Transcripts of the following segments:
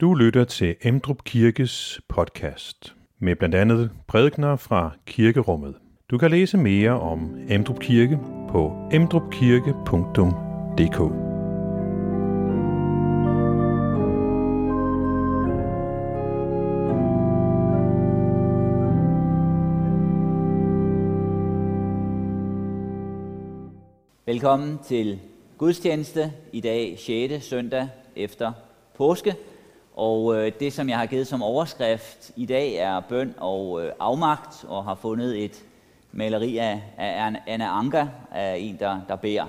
Du lytter til Emdrup Kirkes podcast med blandt andet prædikner fra kirkerummet. Du kan læse mere om Emdrup Kirke på emdrupkirke.dk. Velkommen til gudstjeneste i dag 6. søndag efter påske. Og øh, det, som jeg har givet som overskrift i dag, er bøn og øh, afmagt, og har fundet et maleri af, af Anna Anker, af en, der, der beder.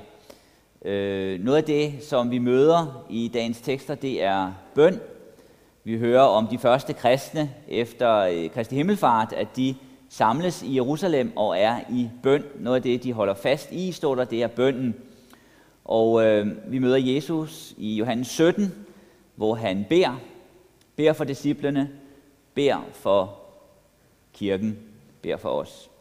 Øh, noget af det, som vi møder i dagens tekster, det er bøn. Vi hører om de første kristne efter øh, Kristi Himmelfart, at de samles i Jerusalem og er i bøn. Noget af det, de holder fast i, står der, det er bønnen. Og øh, vi møder Jesus i Johannes 17, hvor han beder, beder for disciplene, beder for kirken, beder for os.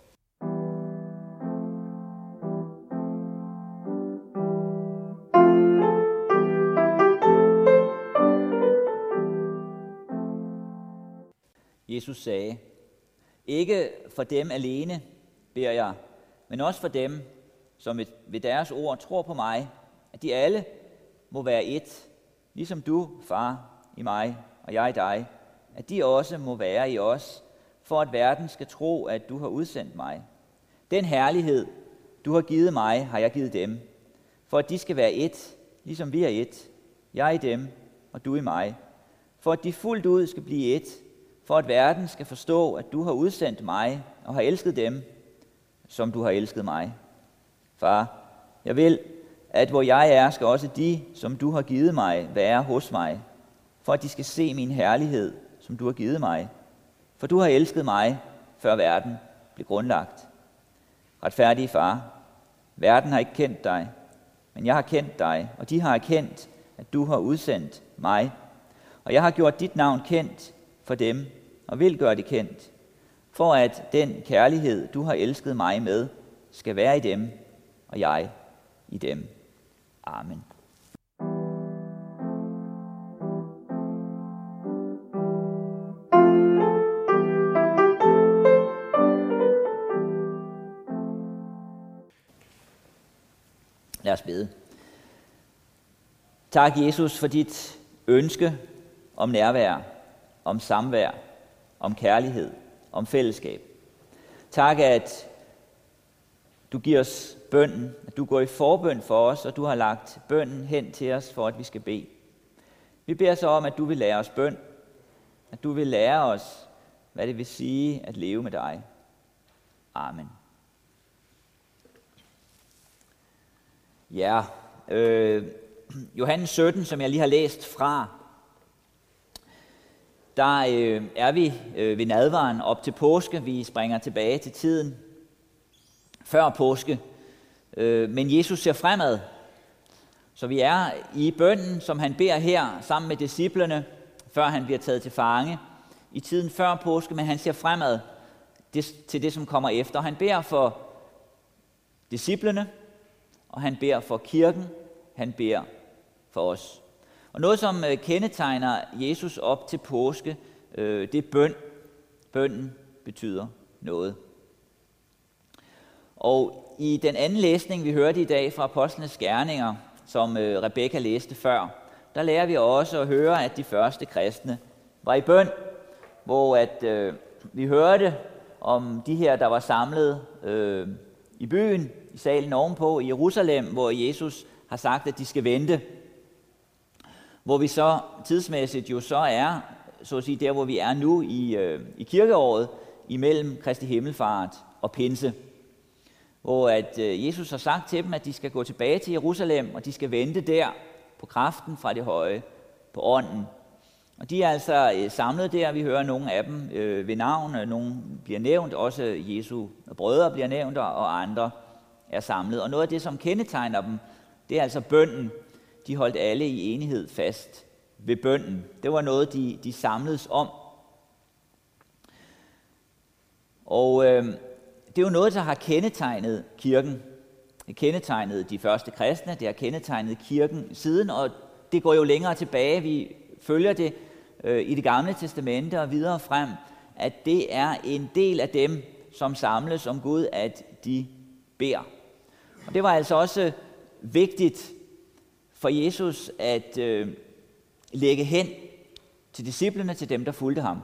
Jesus sagde, ikke for dem alene beder jeg, men også for dem, som ved deres ord tror på mig, at de alle må være et, ligesom du, far, i mig og jeg i dig, at de også må være i os, for at verden skal tro, at du har udsendt mig. Den herlighed, du har givet mig, har jeg givet dem, for at de skal være et, ligesom vi er et, jeg i dem og du i mig, for at de fuldt ud skal blive et, for at verden skal forstå, at du har udsendt mig og har elsket dem, som du har elsket mig. Far, jeg vil, at hvor jeg er, skal også de, som du har givet mig, være hos mig, for at de skal se min herlighed, som du har givet mig. For du har elsket mig, før verden blev grundlagt. Retfærdige far, verden har ikke kendt dig, men jeg har kendt dig, og de har erkendt, at du har udsendt mig. Og jeg har gjort dit navn kendt for dem, og vil gøre det kendt, for at den kærlighed, du har elsket mig med, skal være i dem, og jeg i dem. Amen. Lad os bede. Tak, Jesus, for dit ønske om nærvær, om samvær, om kærlighed, om fællesskab. Tak, at du giver os bønden, at du går i forbøn for os, og du har lagt bønden hen til os, for at vi skal bede. Vi beder så om, at du vil lære os bøn, at du vil lære os, hvad det vil sige at leve med dig. Amen. Ja, øh, Johannes 17, som jeg lige har læst fra, der øh, er vi øh, ved nadvaren op til påske. Vi springer tilbage til tiden før påske. Øh, men Jesus ser fremad. Så vi er i bønden, som han beder her sammen med disciplene, før han bliver taget til fange. I tiden før påske, men han ser fremad til det, som kommer efter. Han beder for disciplene, og han beder for kirken, han beder for os. Og noget, som øh, kendetegner Jesus op til påske, øh, det er bøn. Bønden betyder noget. Og i den anden læsning, vi hørte i dag fra Apostlenes Gerninger, som øh, Rebekka læste før, der lærer vi også at høre, at de første kristne var i bøn, hvor at øh, vi hørte om de her, der var samlet øh, i byen, i salen ovenpå, i Jerusalem, hvor Jesus har sagt, at de skal vente. Hvor vi så tidsmæssigt jo så er, så at sige, der hvor vi er nu i, øh, i kirkeåret, imellem Kristi Himmelfart og Pinse. Hvor at øh, Jesus har sagt til dem, at de skal gå tilbage til Jerusalem, og de skal vente der på kraften fra det høje, på ånden. Og de er altså øh, samlet der, vi hører nogle af dem øh, ved navn, nogle bliver nævnt, også Jesu brødre bliver nævnt, og andre er samlet. Og noget af det, som kendetegner dem, det er altså bønden. De holdt alle i enighed fast ved bønden. Det var noget, de, de samledes om. Og øh, det er jo noget, der har kendetegnet kirken. Det kendetegnede de første kristne, det har kendetegnet kirken siden, og det går jo længere tilbage. Vi følger det øh, i det gamle testamente og videre frem, at det er en del af dem, som samles om Gud, at de beder. Og det var altså også vigtigt for Jesus at øh, lægge hen til disciplene, til dem, der fulgte ham.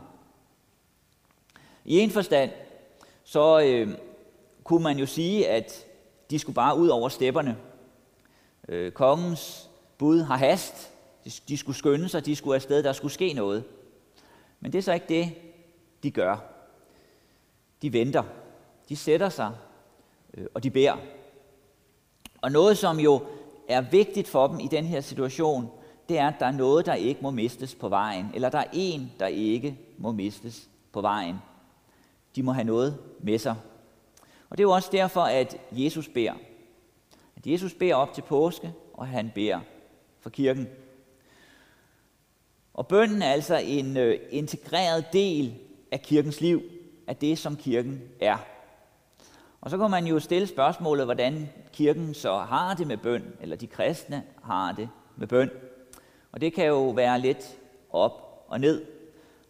I en forstand, så øh, kunne man jo sige, at de skulle bare ud over stepperne. Øh, kongens bud har hast. De, de skulle skynde sig, de skulle afsted, der skulle ske noget. Men det er så ikke det, de gør. De venter. De sætter sig, øh, og de beder. Og noget, som jo er vigtigt for dem i den her situation, det er, at der er noget, der ikke må mistes på vejen. Eller der er en, der ikke må mistes på vejen. De må have noget med sig. Og det er jo også derfor, at Jesus beder. At Jesus beder op til påske, og han beder for kirken. Og bønden er altså en øh, integreret del af kirkens liv, af det, som kirken er. Og så kan man jo stille spørgsmålet, hvordan kirken så har det med bøn, eller de kristne har det med bøn. Og det kan jo være lidt op og ned.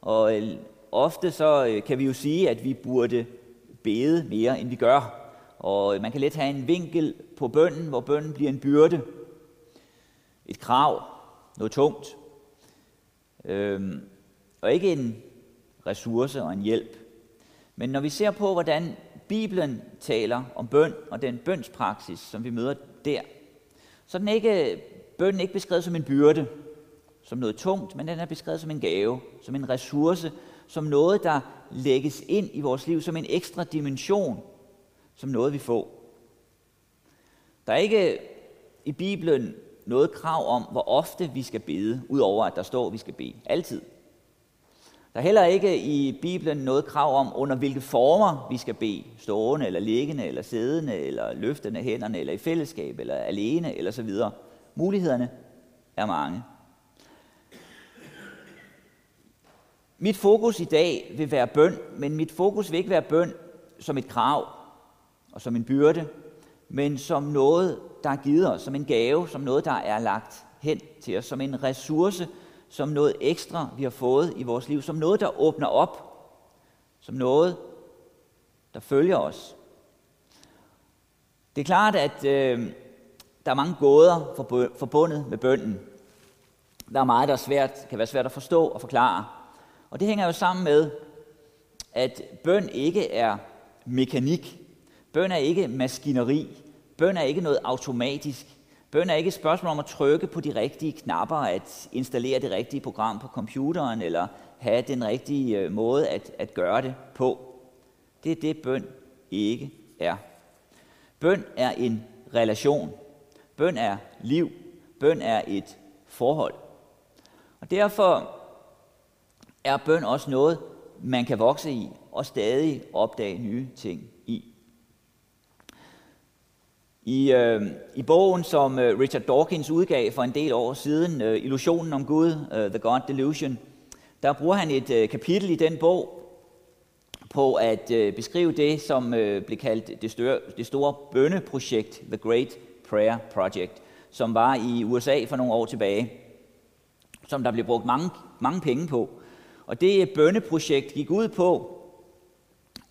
Og øh, ofte så øh, kan vi jo sige, at vi burde bede mere, end vi gør. Og øh, man kan let have en vinkel på bønnen, hvor bønnen bliver en byrde, et krav, noget tungt, øhm, og ikke en ressource og en hjælp. Men når vi ser på, hvordan Bibelen taler om bøn og den bønspraksis, som vi møder der, så den ikke, bønnen ikke beskrevet som en byrde, som noget tungt, men den er beskrevet som en gave, som en ressource, som noget, der lægges ind i vores liv, som en ekstra dimension, som noget, vi får. Der er ikke i Bibelen noget krav om, hvor ofte vi skal bede, udover at der står, at vi skal bede. Altid. Der er heller ikke i Bibelen noget krav om, under hvilke former vi skal bede. Stående, eller liggende, eller siddende, eller løftende hænderne, eller i fællesskab, eller alene, eller så videre. Mulighederne er mange. Mit fokus i dag vil være bøn, men mit fokus vil ikke være bøn som et krav og som en byrde, men som noget, der er givet os, som en gave, som noget, der er lagt hen til os, som en ressource, som noget ekstra, vi har fået i vores liv, som noget, der åbner op, som noget, der følger os. Det er klart, at øh, der er mange gåder forbundet med bønden. Der er meget, der er svært, kan være svært at forstå og forklare. Og det hænger jo sammen med, at bøn ikke er mekanik. Bøn er ikke maskineri. Bøn er ikke noget automatisk. Bøn er ikke et spørgsmål om at trykke på de rigtige knapper, at installere det rigtige program på computeren, eller have den rigtige øh, måde at, at gøre det på. Det er det, bøn ikke er. Bøn er en relation. Bøn er liv. Bøn er et forhold. Og derfor er bøn også noget, man kan vokse i og stadig opdage nye ting i. I, øh, I bogen, som øh, Richard Dawkins udgav for en del år siden, øh, Illusionen om Gud, øh, The God Delusion, der bruger han et øh, kapitel i den bog på at øh, beskrive det, som øh, blev kaldt det, større, det store bønneprojekt, The Great Prayer Project, som var i USA for nogle år tilbage, som der blev brugt mange, mange penge på. Og det bønneprojekt gik ud på,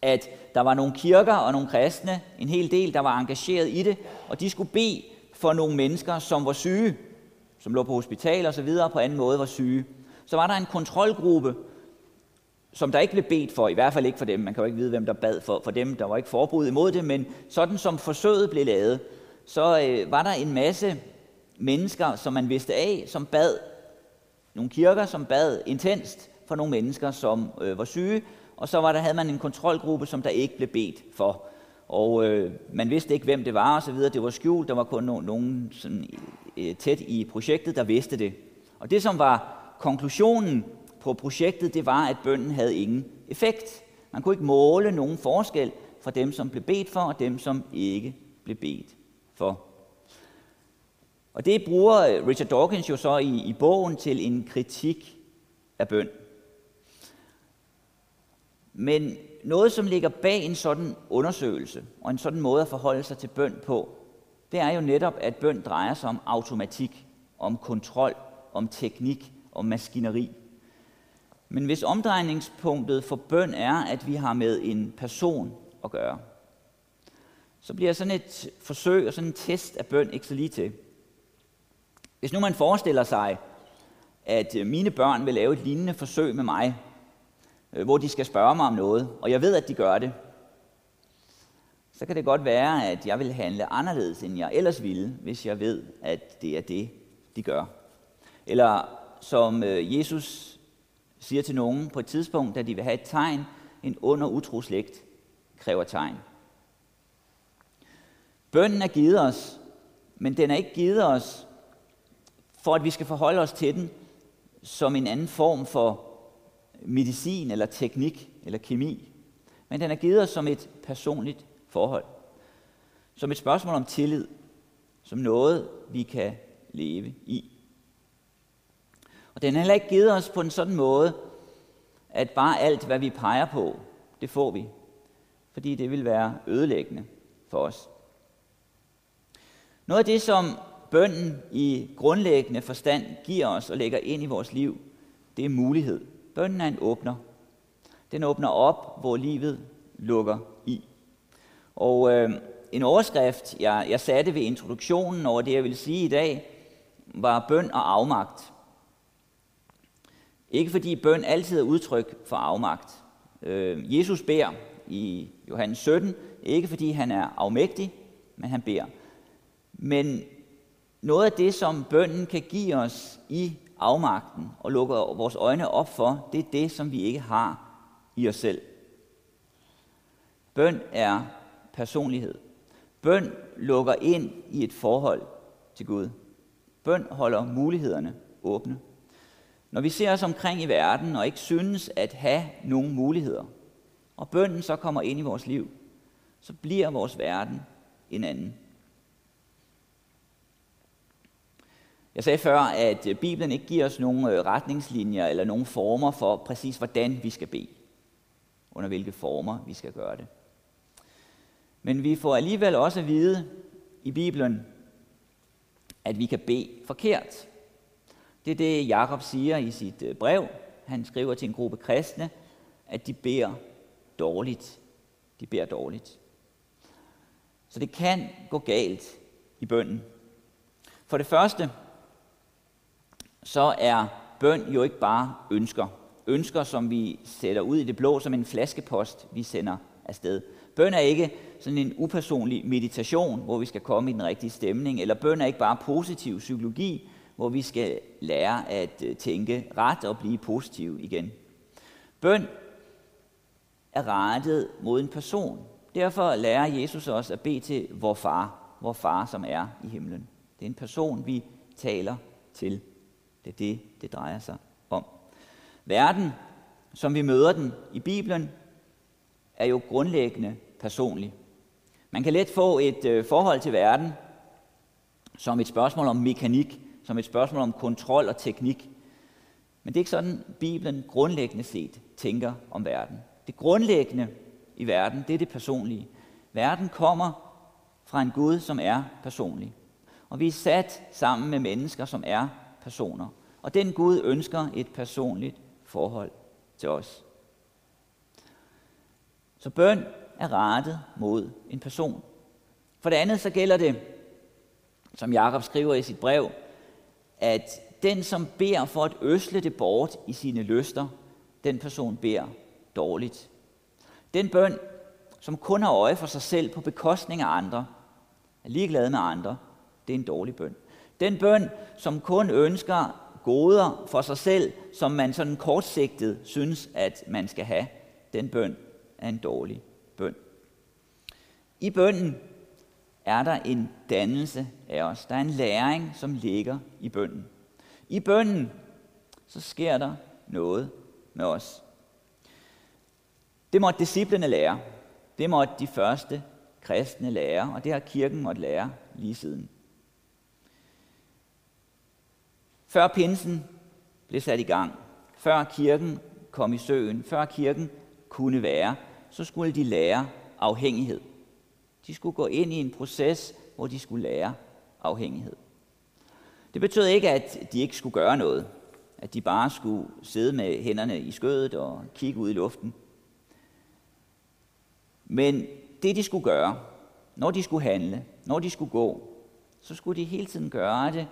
at der var nogle kirker og nogle kristne, en hel del, der var engageret i det, og de skulle bede for nogle mennesker, som var syge, som lå på hospital og så videre, på anden måde var syge. Så var der en kontrolgruppe, som der ikke blev bedt for, i hvert fald ikke for dem. Man kan jo ikke vide, hvem der bad for, for dem. Der var ikke forbud imod det, men sådan som forsøget blev lavet, så øh, var der en masse mennesker, som man vidste af, som bad. Nogle kirker, som bad intenst for nogle mennesker, som øh, var syge, og så var der, havde man en kontrolgruppe, som der ikke blev bedt for. Og øh, man vidste ikke, hvem det var og så videre. Det var skjult. Der var kun no- nogen sådan, øh, tæt i projektet, der vidste det. Og det, som var konklusionen på projektet, det var, at bønden havde ingen effekt. Man kunne ikke måle nogen forskel fra dem, som blev bedt for, og dem, som ikke blev bedt for. Og det bruger øh, Richard Dawkins jo så i, i bogen til en kritik af bøn. Men noget, som ligger bag en sådan undersøgelse og en sådan måde at forholde sig til bøn på, det er jo netop, at bøn drejer sig om automatik, om kontrol, om teknik, om maskineri. Men hvis omdrejningspunktet for bøn er, at vi har med en person at gøre, så bliver sådan et forsøg og sådan en test af bøn ikke så lige til. Hvis nu man forestiller sig, at mine børn vil lave et lignende forsøg med mig, Øh, hvor de skal spørge mig om noget, og jeg ved, at de gør det, så kan det godt være, at jeg vil handle anderledes, end jeg ellers ville, hvis jeg ved, at det er det, de gør. Eller som øh, Jesus siger til nogen på et tidspunkt, da de vil have et tegn, en under utro slægt kræver tegn. Bønden er givet os, men den er ikke givet os, for at vi skal forholde os til den som en anden form for medicin eller teknik eller kemi. Men den er givet os som et personligt forhold. Som et spørgsmål om tillid. Som noget, vi kan leve i. Og den er heller ikke givet os på en sådan måde, at bare alt, hvad vi peger på, det får vi. Fordi det vil være ødelæggende for os. Noget af det, som bønden i grundlæggende forstand giver os og lægger ind i vores liv, det er mulighed. Bønden er en åbner. Den åbner op, hvor livet lukker i. Og øh, en overskrift, jeg, jeg satte ved introduktionen over det, jeg vil sige i dag, var bøn og afmagt. Ikke fordi bøn altid er udtryk for afmagt. Øh, Jesus beder i Johannes 17, ikke fordi han er afmægtig, men han beder. Men noget af det, som bønnen kan give os i afmagten og lukker vores øjne op for, det er det, som vi ikke har i os selv. Bøn er personlighed. Bøn lukker ind i et forhold til Gud. Bøn holder mulighederne åbne. Når vi ser os omkring i verden og ikke synes at have nogen muligheder, og bønnen så kommer ind i vores liv, så bliver vores verden en anden. Jeg sagde før, at Bibelen ikke giver os nogen øh, retningslinjer eller nogen former for præcis, hvordan vi skal bede. Under hvilke former vi skal gøre det. Men vi får alligevel også at vide i Bibelen, at vi kan bede forkert. Det er det, Jakob siger i sit øh, brev. Han skriver til en gruppe kristne, at de beder dårligt. De beder dårligt. Så det kan gå galt i bønden. For det første, så er bøn jo ikke bare ønsker. Ønsker, som vi sætter ud i det blå som en flaskepost, vi sender afsted. Bøn er ikke sådan en upersonlig meditation, hvor vi skal komme i den rigtige stemning, eller bøn er ikke bare positiv psykologi, hvor vi skal lære at øh, tænke ret og blive positiv igen. Bøn er rettet mod en person. Derfor lærer Jesus os at bede til vor far, vor far, som er i himlen. Det er en person, vi taler til. Det er det, det drejer sig om. Verden, som vi møder den i Bibelen, er jo grundlæggende personlig. Man kan let få et øh, forhold til verden som et spørgsmål om mekanik, som et spørgsmål om kontrol og teknik. Men det er ikke sådan, Bibelen grundlæggende set tænker om verden. Det grundlæggende i verden, det er det personlige. Verden kommer fra en Gud, som er personlig. Og vi er sat sammen med mennesker, som er personer. Og den Gud ønsker et personligt forhold til os. Så bøn er rettet mod en person. For det andet så gælder det, som Jakob skriver i sit brev, at den, som beder for at øsle det bort i sine lyster, den person beder dårligt. Den bøn, som kun har øje for sig selv på bekostning af andre, er ligeglad med andre, det er en dårlig bøn. Den bøn, som kun ønsker goder for sig selv, som man sådan kortsigtet synes, at man skal have, den bøn er en dårlig bøn. I bønden er der en dannelse af os. Der er en læring, som ligger i bønden. I bønden, så sker der noget med os. Det måtte disciplene lære. Det måtte de første kristne lære, og det har kirken måtte lære lige siden. Før pinsen blev sat i gang, før kirken kom i søen, før kirken kunne være, så skulle de lære afhængighed. De skulle gå ind i en proces, hvor de skulle lære afhængighed. Det betød ikke, at de ikke skulle gøre noget. at de bare skulle sidde med hænderne i skødet og kigge ud i luften. Men det de skulle gøre, når de skulle handle, når de skulle gå, så skulle de hele tiden gøre det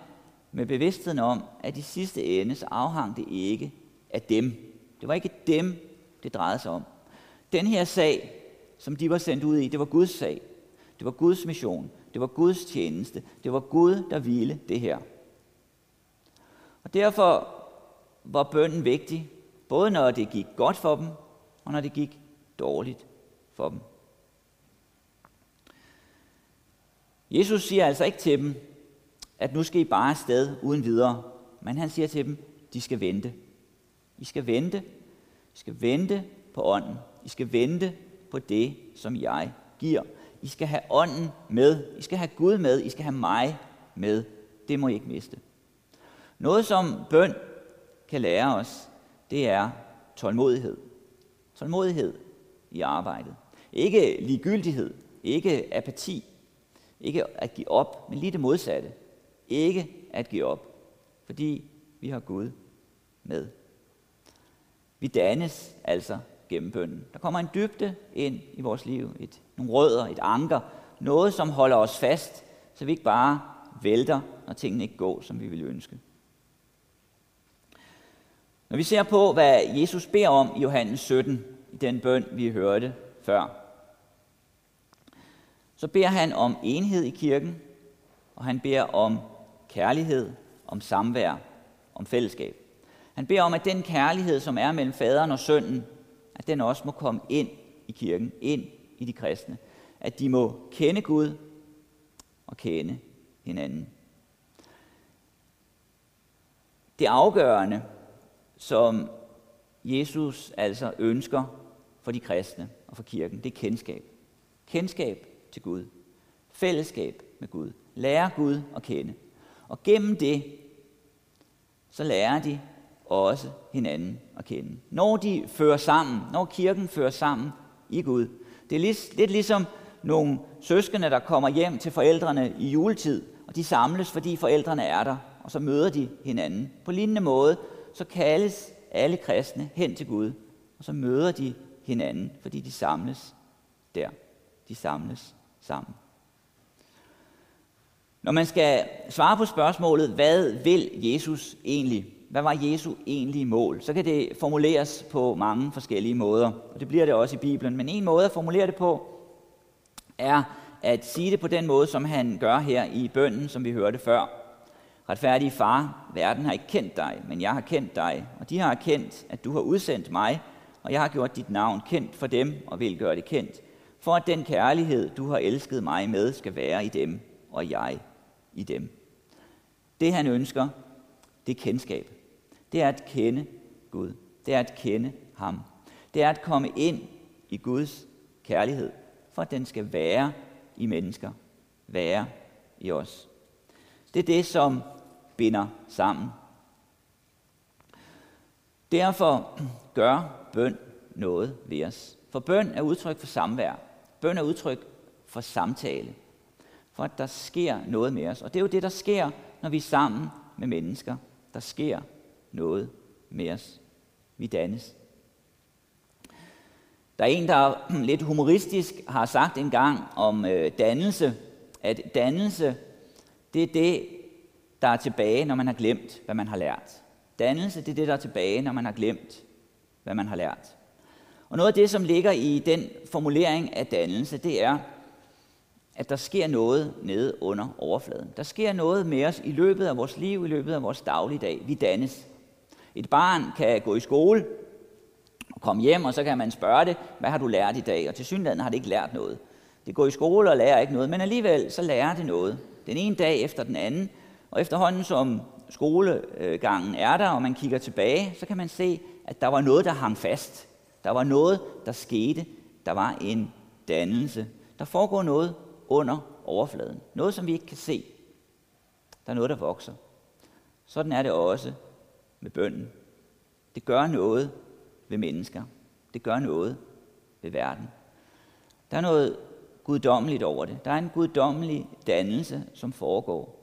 med bevidstheden om, at i sidste ende så afhang det ikke af dem. Det var ikke dem, det drejede sig om. Den her sag, som de var sendt ud i, det var Guds sag. Det var Guds mission. Det var Guds tjeneste. Det var Gud, der ville det her. Og derfor var bønden vigtig, både når det gik godt for dem, og når det gik dårligt for dem. Jesus siger altså ikke til dem, at nu skal I bare afsted uden videre. Men han siger til dem, de skal vente. I skal vente. I skal vente på ånden. I skal vente på det, som jeg giver. I skal have ånden med. I skal have Gud med. I skal have mig med. Det må I ikke miste. Noget, som bøn kan lære os, det er tålmodighed. Tålmodighed i arbejdet. Ikke ligegyldighed, ikke apati, ikke at give op, men lige det modsatte. Ikke at give op, fordi vi har Gud med. Vi dannes altså gennem bønden. Der kommer en dybde ind i vores liv, et, nogle rødder, et anker, noget som holder os fast, så vi ikke bare vælter, når tingene ikke går, som vi vil ønske. Når vi ser på, hvad Jesus beder om i Johannes 17, i den bøn, vi hørte før, så beder han om enhed i kirken, og han beder om kærlighed, om samvær, om fællesskab. Han beder om, at den kærlighed, som er mellem faderen og sønnen, at den også må komme ind i kirken, ind i de kristne. At de må kende Gud og kende hinanden. Det afgørende, som Jesus altså ønsker for de kristne og for kirken, det er kendskab. Kendskab til Gud. Fællesskab med Gud. Lære Gud at kende. Og gennem det, så lærer de også hinanden at kende. Når de fører sammen, når kirken fører sammen i Gud. Det er lidt, lidt ligesom nogle søskende, der kommer hjem til forældrene i juletid, og de samles, fordi forældrene er der, og så møder de hinanden. På lignende måde, så kaldes alle kristne hen til Gud, og så møder de hinanden, fordi de samles der. De samles sammen. Når man skal svare på spørgsmålet, hvad vil Jesus egentlig? Hvad var Jesu egentlige mål? Så kan det formuleres på mange forskellige måder, og det bliver det også i Bibelen. Men en måde at formulere det på, er at sige det på den måde, som han gør her i bønden, som vi hørte før. Retfærdige far, verden har ikke kendt dig, men jeg har kendt dig, og de har kendt, at du har udsendt mig, og jeg har gjort dit navn kendt for dem, og vil gøre det kendt, for at den kærlighed, du har elsket mig med, skal være i dem, og jeg i dem. Det han ønsker, det er kendskab. Det er at kende Gud. Det er at kende ham. Det er at komme ind i Guds kærlighed, for at den skal være i mennesker, være i os. Det er det, som binder sammen. Derfor gør bøn noget ved os. For bøn er udtryk for samvær. Bøn er udtryk for samtale. For at der sker noget med os. Og det er jo det, der sker, når vi er sammen med mennesker. Der sker noget med os. Vi dannes. Der er en, der lidt humoristisk har sagt en gang om øh, dannelse, at dannelse, det er det, der er tilbage, når man har glemt, hvad man har lært. Dannelse, det er det, der er tilbage, når man har glemt, hvad man har lært. Og noget af det, som ligger i den formulering af dannelse, det er, at der sker noget nede under overfladen. Der sker noget med os i løbet af vores liv, i løbet af vores dagligdag. Vi dannes. Et barn kan gå i skole og komme hjem, og så kan man spørge det, hvad har du lært i dag? Og til synligheden har det ikke lært noget. Det går i skole og lærer ikke noget, men alligevel så lærer det noget. Den ene dag efter den anden, og efterhånden som skolegangen er der, og man kigger tilbage, så kan man se, at der var noget, der hang fast. Der var noget, der skete. Der var en dannelse. Der foregår noget under overfladen. Noget, som vi ikke kan se. Der er noget, der vokser. Sådan er det også med bønden. Det gør noget ved mennesker. Det gør noget ved verden. Der er noget guddommeligt over det. Der er en guddommelig dannelse, som foregår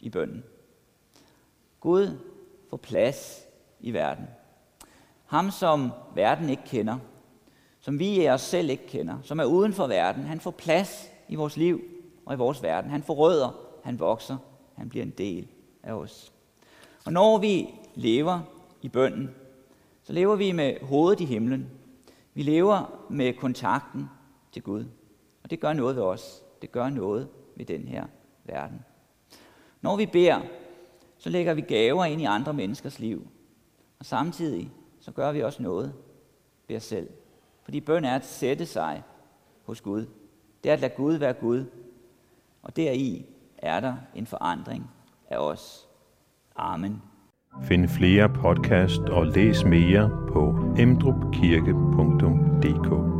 i bønden. Gud får plads i verden. Ham, som verden ikke kender, som vi i os selv ikke kender, som er uden for verden, han får plads i vores liv og i vores verden. Han får rødder, han vokser, han bliver en del af os. Og når vi lever i bønden, så lever vi med hovedet i himlen. Vi lever med kontakten til Gud. Og det gør noget ved os. Det gør noget ved den her verden. Når vi beder, så lægger vi gaver ind i andre menneskers liv. Og samtidig så gør vi også noget ved os selv. Fordi bøn er at sætte sig hos Gud. Det er at lade Gud være Gud. Og deri er der en forandring af os. Amen. Find flere podcast og læs mere på emdrupkirke.dk